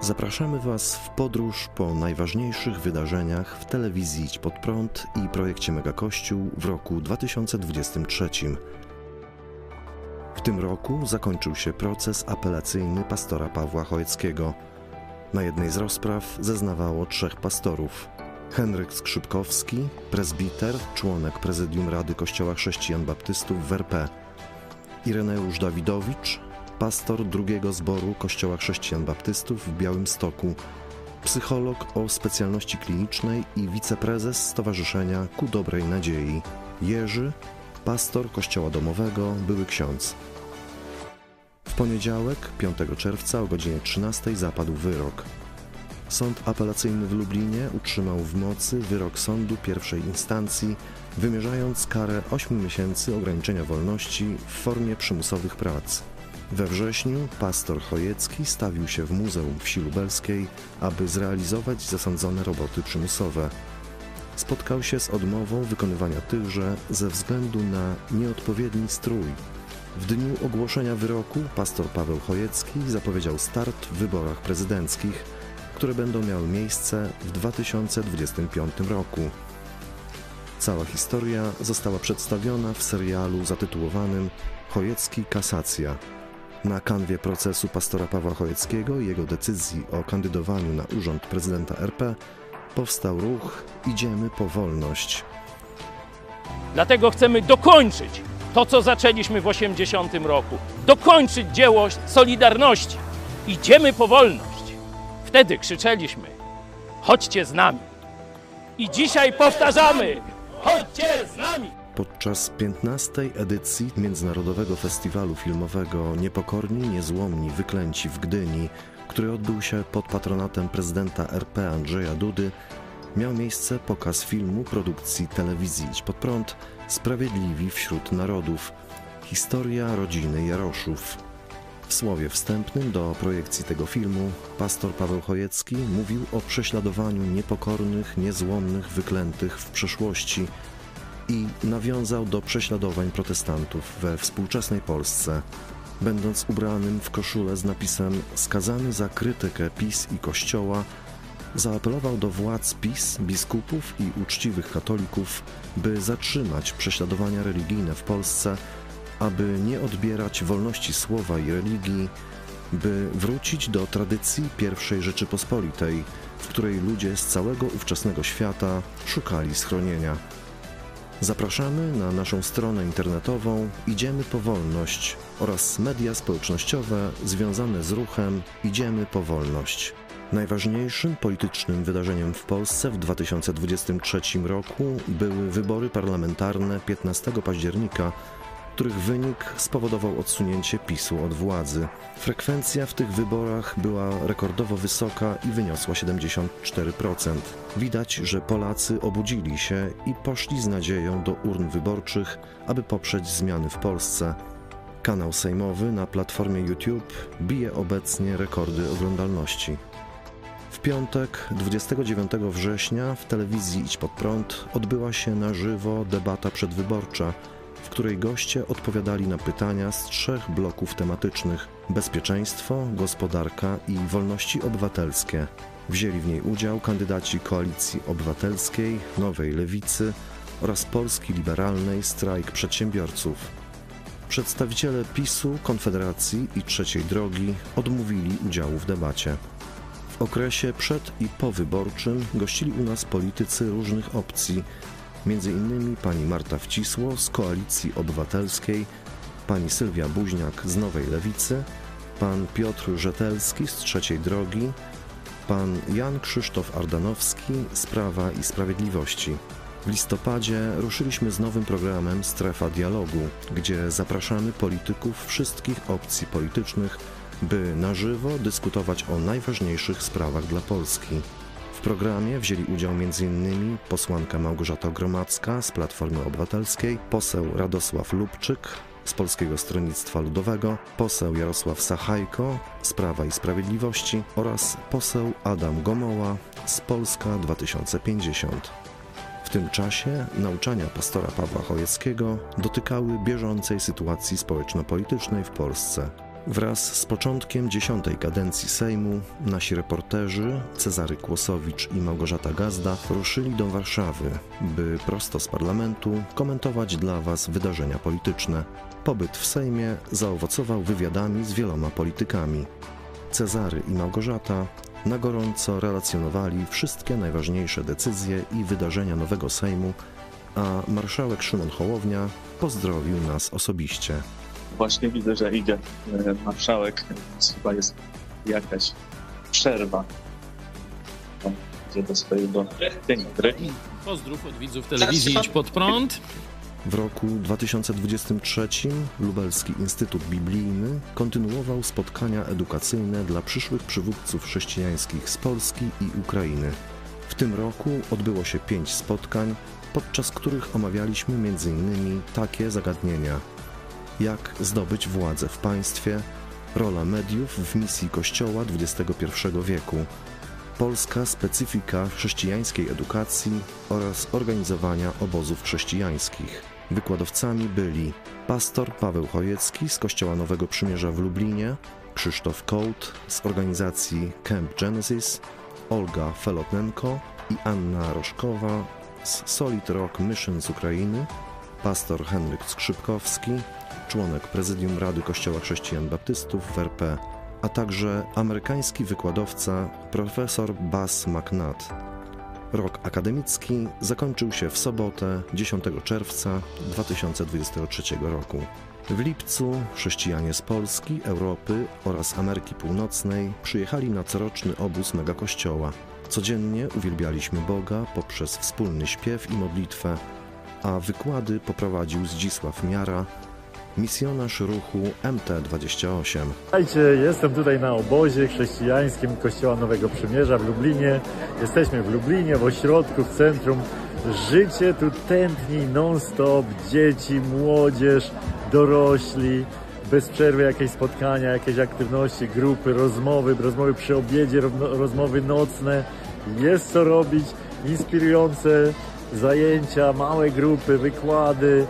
Zapraszamy Was w podróż po najważniejszych wydarzeniach w telewizji Idź Pod Prąd i projekcie Mega Kościół w roku 2023. W tym roku zakończył się proces apelacyjny pastora Pawła Chojeckiego. Na jednej z rozpraw zeznawało trzech pastorów. Henryk Skrzypkowski, prezbiter, członek prezydium Rady Kościoła Chrześcijan Baptystów w RP. Ireneusz Dawidowicz, pastor drugiego zboru Kościoła Chrześcijan Baptystów w Białymstoku, psycholog o specjalności klinicznej i wiceprezes Stowarzyszenia Ku Dobrej Nadziei. Jerzy, pastor Kościoła Domowego, były ksiądz. W poniedziałek, 5 czerwca o godzinie 13 zapadł wyrok. Sąd apelacyjny w Lublinie utrzymał w mocy wyrok sądu pierwszej instancji, wymierzając karę 8 miesięcy ograniczenia wolności w formie przymusowych prac. We wrześniu pastor Chojecki stawił się w Muzeum Wsi Lubelskiej, aby zrealizować zasądzone roboty przymusowe. Spotkał się z odmową wykonywania tychże ze względu na nieodpowiedni strój. W dniu ogłoszenia wyroku pastor Paweł Chojecki zapowiedział start w wyborach prezydenckich, które będą miały miejsce w 2025 roku. Cała historia została przedstawiona w serialu zatytułowanym Chojecki Kasacja. Na kanwie procesu pastora Pawła Chojeckiego i jego decyzji o kandydowaniu na urząd prezydenta RP powstał ruch Idziemy po wolność. Dlatego chcemy dokończyć to, co zaczęliśmy w 80 roku. Dokończyć dzieło Solidarności. Idziemy po wolność. Wtedy krzyczeliśmy: chodźcie z nami. I dzisiaj powtarzamy: chodźcie z nami. Podczas 15. edycji Międzynarodowego Festiwalu Filmowego Niepokorni, Niezłomni, Wyklęci w Gdyni, który odbył się pod patronatem prezydenta RP Andrzeja Dudy, miał miejsce pokaz filmu produkcji telewizji Idź Pod Prąd Sprawiedliwi wśród Narodów. Historia rodziny Jaroszów. W słowie wstępnym do projekcji tego filmu pastor Paweł Chojecki mówił o prześladowaniu niepokornych, niezłomnych, wyklętych w przeszłości i nawiązał do prześladowań protestantów we współczesnej Polsce. Będąc ubranym w koszulę z napisem skazany za krytykę PiS i Kościoła, zaapelował do władz PiS, biskupów i uczciwych katolików, by zatrzymać prześladowania religijne w Polsce, aby nie odbierać wolności słowa i religii, by wrócić do tradycji pierwszej Rzeczypospolitej, w której ludzie z całego ówczesnego świata szukali schronienia. Zapraszamy na naszą stronę internetową Idziemy po wolność oraz media społecznościowe związane z ruchem Idziemy po wolność. Najważniejszym politycznym wydarzeniem w Polsce w 2023 roku były wybory parlamentarne 15 października, których wynik spowodował odsunięcie PiSu od władzy. Frekwencja w tych wyborach była rekordowo wysoka i wyniosła 74%. Widać, że Polacy obudzili się i poszli z nadzieją do urn wyborczych, aby poprzeć zmiany w Polsce. Kanał sejmowy na platformie YouTube bije obecnie rekordy oglądalności. W piątek, 29 września, w telewizji Idź Pod Prąd odbyła się na żywo debata przedwyborcza, w której goście odpowiadali na pytania z trzech bloków tematycznych: bezpieczeństwo, gospodarka i wolności obywatelskie. Wzięli w niej udział kandydaci Koalicji Obywatelskiej, Nowej Lewicy oraz Polski Liberalnej Strajk Przedsiębiorców. Przedstawiciele PiSu, Konfederacji i Trzeciej Drogi odmówili udziału w debacie. W okresie przed i powyborczym gościli u nas politycy różnych opcji, między innymi pani Marta Wcisło z Koalicji Obywatelskiej, pani Sylwia Buźniak z Nowej Lewicy, pan Piotr Rzetelski z Trzeciej Drogi, pan Jan Krzysztof Ardanowski z Prawa i Sprawiedliwości. W listopadzie ruszyliśmy z nowym programem Strefa Dialogu, gdzie zapraszamy polityków wszystkich opcji politycznych, by na żywo dyskutować o najważniejszych sprawach dla Polski. W programie wzięli udział m.in. posłanka Małgorzata Gromacka z Platformy Obywatelskiej, poseł Radosław Lubczyk z Polskiego Stronnictwa Ludowego, poseł Jarosław Sachajko z Prawa i Sprawiedliwości oraz poseł Adam Gomoła z Polska 2050. W tym czasie nauczania pastora Pawła Chojeckiego dotykały bieżącej sytuacji społeczno-politycznej w Polsce. Wraz z początkiem dziesiątej kadencji Sejmu nasi reporterzy Cezary Kłosowicz i Małgorzata Gazda ruszyli do Warszawy, by prosto z parlamentu komentować dla Was wydarzenia polityczne. Pobyt w Sejmie zaowocował wywiadami z wieloma politykami. Cezary i Małgorzata na gorąco relacjonowali wszystkie najważniejsze decyzje i wydarzenia nowego Sejmu, a marszałek Szymon Hołownia pozdrowił nas osobiście. Właśnie widzę, że idzie e, marszałek, więc chyba jest jakaś przerwa. On Idzie do swojego piętry. Pozdrów od widzów telewizji Idź Pod Prąd. W roku 2023 Lubelski Instytut Biblijny kontynuował spotkania edukacyjne dla przyszłych przywódców chrześcijańskich z Polski i Ukrainy. W tym roku odbyło się pięć spotkań, podczas których omawialiśmy m.in. takie zagadnienia: jak zdobyć władzę w państwie, rola mediów w misji Kościoła XXI wieku, polska specyfika chrześcijańskiej edukacji oraz organizowania obozów chrześcijańskich. Wykładowcami byli pastor Paweł Chojecki z Kościoła Nowego Przymierza w Lublinie, Krzysztof Kołt z organizacji Camp Genesis, Olga Felotnenko i Anna Rożkowa z Solid Rock Mission z Ukrainy, pastor Henryk Skrzypkowski, członek Prezydium Rady Kościoła Chrześcijan Baptystów w RP, a także amerykański wykładowca profesor Bas McNutt. Rok akademicki zakończył się w sobotę 10 czerwca 2023 roku. W lipcu chrześcijanie z Polski, Europy oraz Ameryki Północnej przyjechali na coroczny obóz megakościoła. Codziennie uwielbialiśmy Boga poprzez wspólny śpiew i modlitwę, a wykłady poprowadził Zdzisław Miara, misjonarz ruchu MT28. Słuchajcie, jestem tutaj na obozie chrześcijańskim Kościoła Nowego Przymierza w Lublinie. Jesteśmy w Lublinie, w ośrodku, w centrum. Życie tu tętni non-stop, dzieci, młodzież, dorośli, bez przerwy jakieś spotkania, jakieś aktywności, grupy, rozmowy, rozmowy przy obiedzie, ro- rozmowy nocne. Jest co robić, inspirujące zajęcia, małe grupy, wykłady,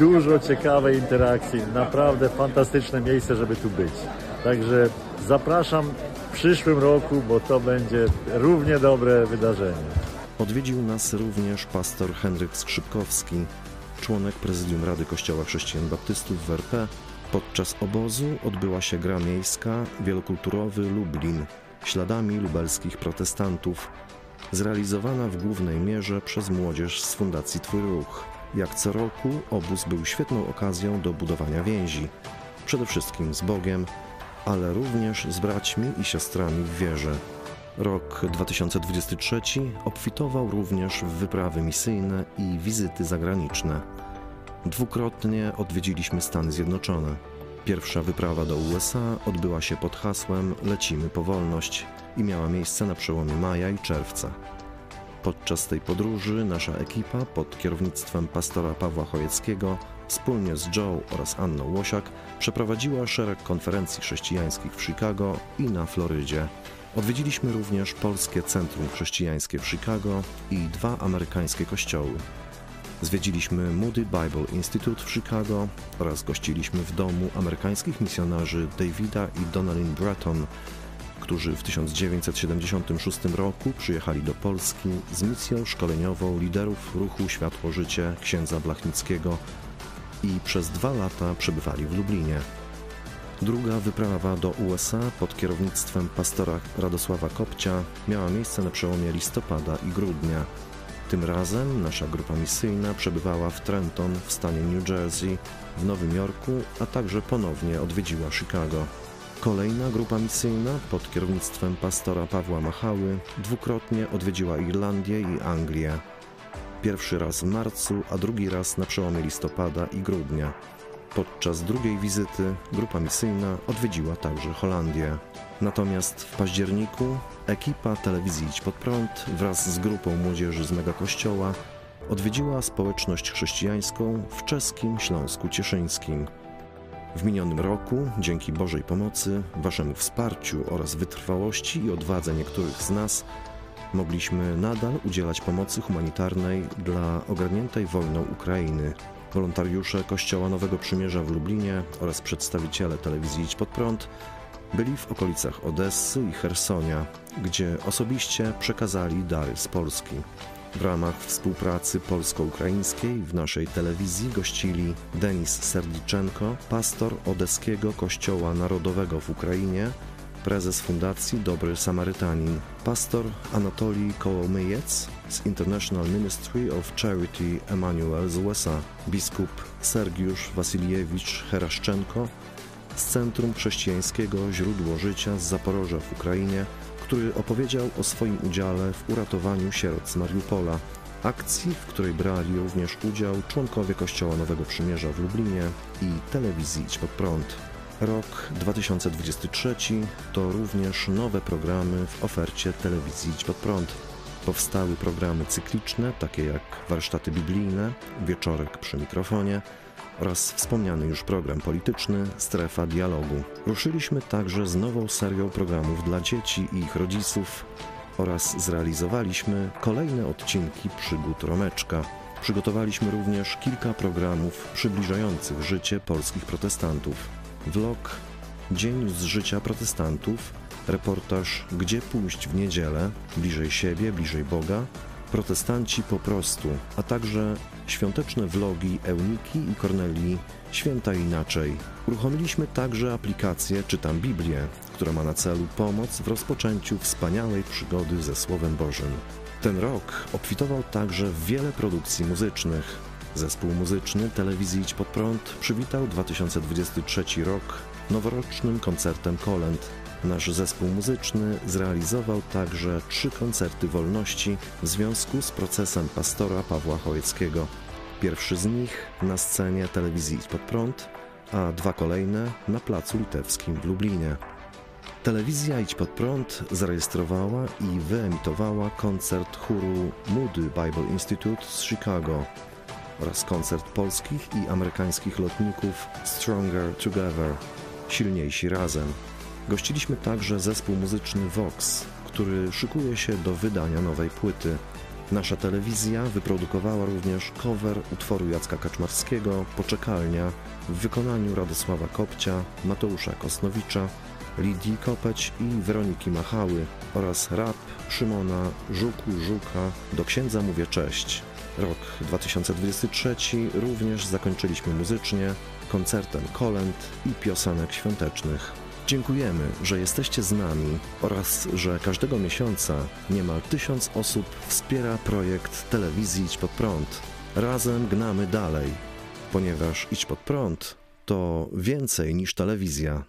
dużo ciekawej interakcji. Naprawdę fantastyczne miejsce, żeby tu być. Także zapraszam w przyszłym roku, bo to będzie równie dobre wydarzenie. Odwiedził nas również pastor Henryk Skrzypkowski, członek Prezydium Rady Kościoła Chrześcijan Baptystów w RP. Podczas obozu odbyła się gra miejska Wielokulturowy Lublin, śladami lubelskich protestantów, zrealizowana w głównej mierze przez młodzież z Fundacji Twój Ruch. Jak co roku obóz był świetną okazją do budowania więzi, przede wszystkim z Bogiem, ale również z braćmi i siostrami w wierze. Rok 2023 obfitował również w wyprawy misyjne i wizyty zagraniczne. Dwukrotnie odwiedziliśmy Stany Zjednoczone. Pierwsza wyprawa do USA odbyła się pod hasłem Lecimy po wolność i miała miejsce na przełomie maja i czerwca. Podczas tej podróży nasza ekipa pod kierownictwem pastora Pawła Chojeckiego wspólnie z Joe oraz Anną Łosiak przeprowadziła szereg konferencji chrześcijańskich w Chicago i na Florydzie. Odwiedziliśmy również Polskie Centrum Chrześcijańskie w Chicago i dwa amerykańskie kościoły. Zwiedziliśmy Moody Bible Institute w Chicago oraz gościliśmy w domu amerykańskich misjonarzy Davida i Donalyn Breton, którzy w 1976 roku przyjechali do Polski z misją szkoleniową liderów ruchu Światło Życie księdza Blachnickiego i przez dwa lata przebywali w Lublinie. Druga wyprawa do USA pod kierownictwem pastora Radosława Kopcia miała miejsce na przełomie listopada i grudnia. Tym razem nasza grupa misyjna przebywała w Trenton w stanie New Jersey, w Nowym Jorku, a także ponownie odwiedziła Chicago. Kolejna grupa misyjna pod kierownictwem pastora Pawła Machały dwukrotnie odwiedziła Irlandię i Anglię. Pierwszy raz w marcu, a drugi raz na przełomie listopada i grudnia. Podczas drugiej wizyty grupa misyjna odwiedziła także Holandię. Natomiast w październiku ekipa telewizji Idź Pod Prąd wraz z grupą młodzieży z Megakościoła odwiedziła społeczność chrześcijańską w czeskim Śląsku Cieszyńskim. W minionym roku, dzięki Bożej pomocy, Waszemu wsparciu oraz wytrwałości i odwadze niektórych z nas, mogliśmy nadal udzielać pomocy humanitarnej dla ogarniętej wojną Ukrainy. Wolontariusze Kościoła Nowego Przymierza w Lublinie oraz przedstawiciele telewizji Idź Pod Prąd byli w okolicach Odessy i Hersonia, gdzie osobiście przekazali dary z Polski. W ramach współpracy polsko-ukraińskiej w naszej telewizji gościli Denis Serdiczenko, pastor Odeskiego Kościoła Narodowego w Ukrainie, prezes Fundacji Dobry Samarytanin, pastor Anatolii Kołomyjec z International Ministry of Charity Emmanuel z USA, biskup Sergiusz Wasiliewicz Heraszczenko z Centrum Chrześcijańskiego Źródło Życia z Zaporoża w Ukrainie, który opowiedział o swoim udziale w uratowaniu sierot z Mariupola, akcji, w której brali również udział członkowie Kościoła Nowego Przymierza w Lublinie i telewizji Idź Pod Prąd. Rok 2023 to również nowe programy w ofercie telewizji Idź Pod Prąd. Powstały programy cykliczne, takie jak warsztaty biblijne, wieczorek przy mikrofonie oraz wspomniany już program polityczny Strefa Dialogu. Ruszyliśmy także z nową serią programów dla dzieci i ich rodziców oraz zrealizowaliśmy kolejne odcinki przygód Romeczka. Przygotowaliśmy również kilka programów przybliżających życie polskich protestantów. Vlog Dzień z życia protestantów, reportaż Gdzie pójść w niedzielę, bliżej siebie, bliżej Boga, protestanci po prostu, a także świąteczne vlogi Euniki i Kornelii Święta Inaczej. Uruchomiliśmy także aplikację Czytam Biblię, która ma na celu pomoc w rozpoczęciu wspaniałej przygody ze Słowem Bożym. Ten rok obfitował także w wiele produkcji muzycznych. Zespół muzyczny Telewizji Idź Pod Prąd przywitał 2023 rok noworocznym koncertem Kolęd. Nasz zespół muzyczny zrealizował także trzy koncerty wolności w związku z procesem pastora Pawła Chojeckiego. Pierwszy z nich na scenie telewizji Idź Pod Prąd, a dwa kolejne na Placu Litewskim w Lublinie. Telewizja Idź Pod Prąd zarejestrowała i wyemitowała koncert chóru Moody Bible Institute z Chicago oraz koncert polskich i amerykańskich lotników Stronger Together Silniejsi Razem. Gościliśmy także zespół muzyczny Vox, który szykuje się do wydania nowej płyty. Nasza telewizja wyprodukowała również cover utworu Jacka Kaczmarskiego Poczekalnia w wykonaniu Radosława Kopcia, Mateusza Kosnowicza, Lidii Kopeć i Weroniki Machały oraz rap Szymona Żuku Żuka Do Księdza Mówię Cześć. Rok 2023 również zakończyliśmy muzycznie koncertem kolęd i piosenek świątecznych. Dziękujemy, że jesteście z nami oraz że każdego miesiąca niemal tysiąc osób wspiera projekt telewizji Idź Pod Prąd. Razem gnamy dalej, ponieważ Idź Pod Prąd to więcej niż telewizja.